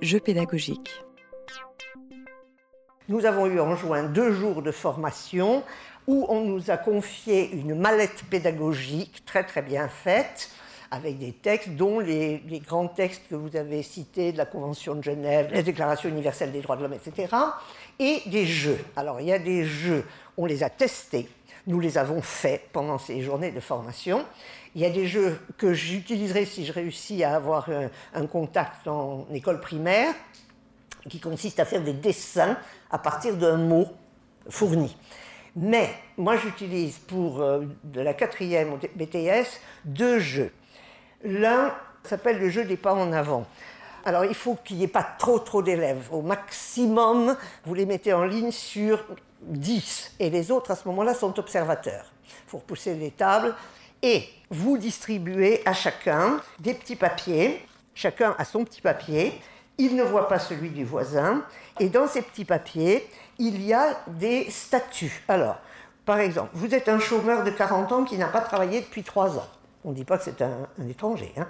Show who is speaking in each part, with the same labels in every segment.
Speaker 1: Jeux pédagogiques.
Speaker 2: Nous avons eu en juin deux jours de formation où on nous a confié une mallette pédagogique très très bien faite avec des textes, dont les, les, grands textes que vous avez cités de la Convention de Genève, la Déclaration universelle des droits de l'homme, etc., et des jeux. Alors il y a des jeux, on les a testés, nous les avons faits pendant ces journées de formation. Il y a des jeux que j'utiliserai si je réussis à avoir un, contact en école primaire, qui consiste à faire des dessins à partir d'un mot fourni. Mais moi, j'utilise pour euh, de la quatrième BTS deux jeux. L'un s'appelle le jeu des pas en avant. Alors, il faut qu'il n'y ait pas trop, trop d'élèves. Au maximum, vous les mettez en ligne sur 10. Et les autres, à ce moment-là, sont observateurs. Il faut repousser les tables. Et vous distribuez à chacun des petits papiers. Chacun a son petit papier. Il ne voit pas celui du voisin. Et dans ces petits papiers, il y a des statuts. Alors, par exemple, vous êtes un chômeur de 40 ans qui n'a pas travaillé depuis 3 ans. On ne dit pas que c'est un, étranger. Hein.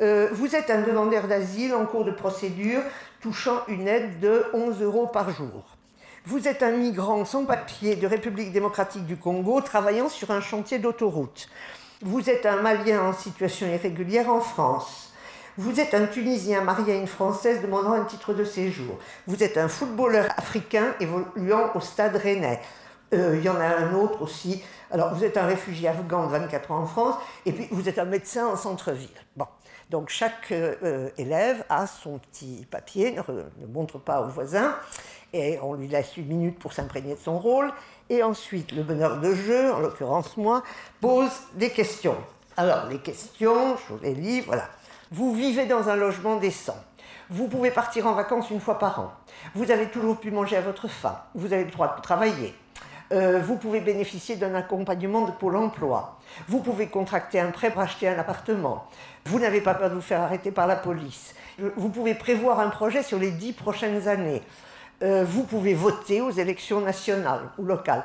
Speaker 2: Euh, vous êtes un demandeur d'asile en cours de procédure touchant une aide de 11 euros par jour. Vous êtes un migrant sans papier de République démocratique du Congo travaillant sur un chantier d'autoroute. Vous êtes un Malien en situation irrégulière en France. Vous êtes un Tunisien marié à une Française demandant un titre de séjour. Vous êtes un footballeur africain évoluant au stade rennais. Euh, il y en a un autre aussi. Alors, vous êtes un réfugié afghan de 24 ans en France, et puis vous êtes un médecin en centre-ville. Bon. Donc, chaque euh, élève a son petit papier, ne, ne, montre pas au voisin, et on lui laisse une minute pour s'imprégner de son rôle. Et ensuite, le bonheur de jeu, en l'occurrence moi, pose des questions. Alors, les questions, je vous les lis, voilà. Vous vivez dans un logement décent. Vous pouvez partir en vacances une fois par an. Vous avez toujours pu manger à votre faim. Vous avez le droit de travailler. Euh, vous pouvez bénéficier d'un accompagnement de Pôle emploi. Vous pouvez contracter un prêt pour acheter un appartement. Vous n'avez pas peur de vous faire arrêter par la police. Vous pouvez prévoir un projet sur les dix prochaines années. Euh, vous pouvez voter aux élections nationales ou locales.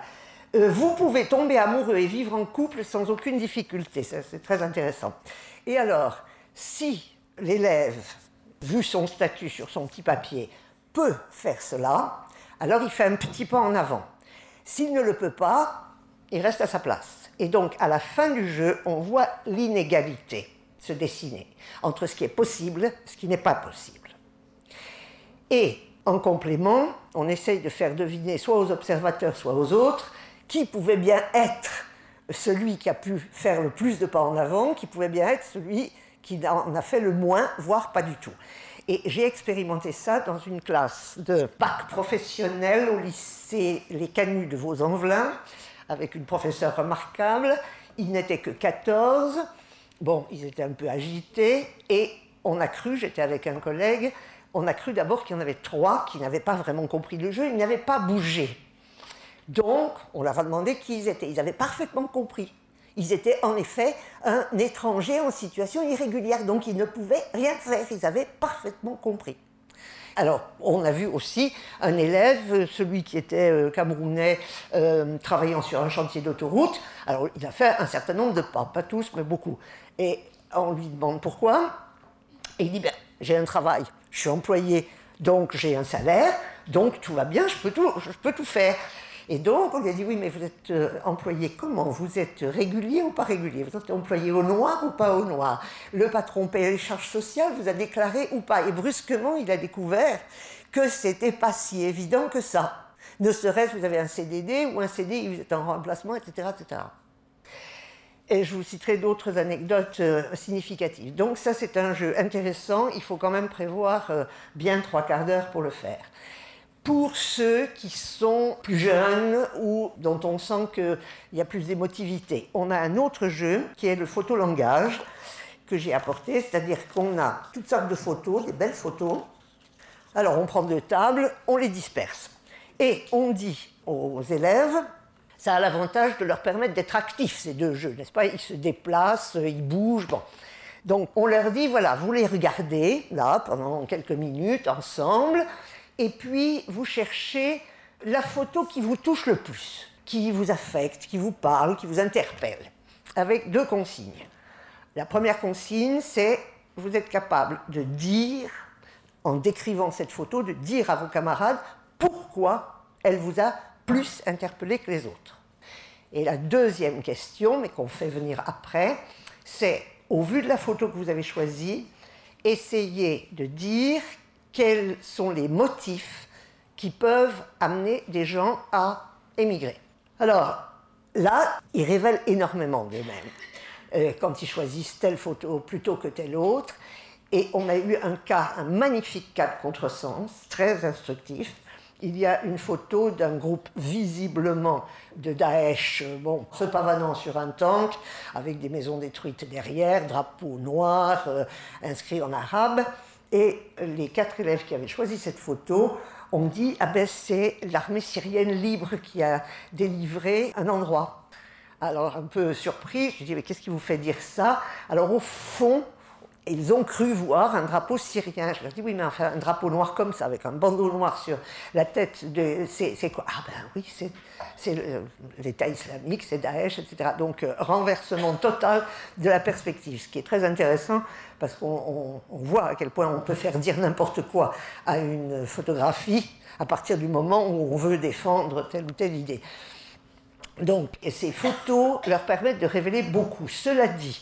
Speaker 2: Euh, vous pouvez tomber amoureux et vivre en couple sans aucune difficulté. C'est très intéressant. Et alors, si l'élève, vu son statut sur son petit papier, peut faire cela, alors il fait un petit pas en avant. S'il ne le peut pas, il reste à sa place. Et donc, à la fin du jeu, on voit l'inégalité se dessiner entre ce qui est possible et ce qui n'est pas possible. Et en complément, on essaye de faire deviner soit aux observateurs, soit aux autres, qui pouvait bien être celui qui a pu faire le plus de pas en avant, qui pouvait bien être celui qui en a fait le moins, voire pas du tout. Et j'ai expérimenté ça dans une classe de bac professionnel au lycée Les Canuts de Vaux-en-Velin, avec une professeure remarquable. Ils n'étaient que 14. Bon, ils étaient un peu agités. Et on a cru, j'étais avec un collègue, on a cru d'abord qu'il y en avait trois qui n'avaient pas vraiment compris le jeu, ils n'avaient pas bougé. Donc, on leur a demandé qui ils étaient. Ils avaient parfaitement compris. Ils étaient en effet un étranger en situation irrégulière, donc ils ne pouvaient rien faire, ils avaient parfaitement compris. Alors, on a vu aussi un élève, celui qui était euh, camerounais, euh, travaillant sur un chantier d'autoroute. Alors, il a fait un certain nombre de pas, pas tous, mais beaucoup. Et on lui demande pourquoi. Et il dit ben, J'ai un travail, je suis employé, donc j'ai un salaire, donc tout va bien, je peux tout, je peux tout faire. Et donc, on lui a dit, oui, mais vous êtes euh, employé comment? Vous êtes régulier ou pas régulier? Vous êtes employé au noir ou pas au noir? Le patron paye les charges sociales, vous a déclaré ou pas? Et brusquement, il a découvert que c'était pas si évident que ça. Ne serait-ce vous avez un CDD ou un CDI, vous êtes en remplacement, etc. etc. Et je vous citerai d'autres anecdotes euh, significatives. Donc ça, c'est un jeu intéressant. Il faut quand même prévoir euh, bien trois quarts d'heure pour le faire pour ceux qui sont plus jeunes ou dont on sent qu'il y a plus d'émotivité. On a un autre jeu qui est le photolangage que j'ai apporté, c'est-à-dire qu'on a toutes sortes de photos, des belles photos. Alors on prend deux tables, on les disperse. Et on dit aux élèves, ça a l'avantage de leur permettre d'être actifs, ces deux jeux, n'est-ce pas? Ils se déplacent, ils bougent, bon. Donc on leur dit, voilà, vous les regardez, là, pendant quelques minutes, ensemble, et puis vous cherchez la photo qui vous touche le plus, qui vous affecte, qui vous parle, qui vous interpelle, avec deux consignes. La première consigne, c'est vous êtes capable de dire en décrivant cette photo, de dire à vos camarades pourquoi elle vous a plus interpellé que les autres. Et la deuxième question, mais qu'on fait venir après, c'est, au vu de la photo que vous avez choisie, essayez de dire quels sont les motifs qui peuvent amener des gens à émigrer. Alors, là, ils révèlent énormément d'eux-mêmes. Euh, quand ils choisissent telle photo plutôt que telle autre. Et on a eu un cas, un magnifique cas de contresens, très instructif. Il y a une photo d'un groupe visiblement de Daesh, bon, se pavanant sur un tank, avec des maisons détruites derrière, drapeau noir, euh, inscrit en arabe. Et les quatre élèves qui avaient choisi cette photo ont dit Ah ben, c'est l'armée syrienne libre qui a délivré un endroit. Alors, un peu surpris, je dis Mais qu'est-ce qui vous fait dire ça? Alors, au fond, ils ont cru voir un drapeau syrien. Je leur dis, oui, mais enfin, un drapeau noir comme ça, avec un bandeau noir sur la tête, de, c'est quoi? Ah ben oui, c'est l'État islamique, c'est Daesh, etc. Donc, euh, renversement total de la perspective, ce qui est très intéressant, parce qu'on voit à quel point on peut faire dire n'importe quoi à une photographie à partir du moment où on veut défendre telle ou telle idée. Donc, ces photos leur permettent de révéler beaucoup. Cela dit,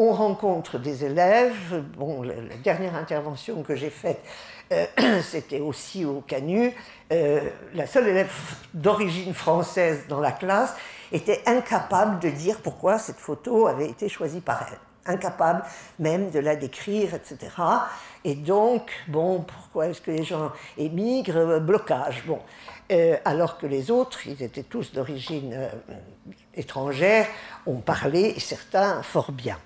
Speaker 2: on rencontre des élèves. Bon, la, dernière intervention que j'ai faite, euh, c'était aussi au Canu. Euh, la seule élève d'origine française dans la classe était incapable de dire pourquoi cette photo avait été choisie par elle. Incapable même de la décrire, etc. Et donc, bon, pourquoi est-ce que les gens émigrent? Blocage. Bon. Euh, alors que les autres, ils étaient tous d'origine étrangère, ont parlé, et certains fort bien.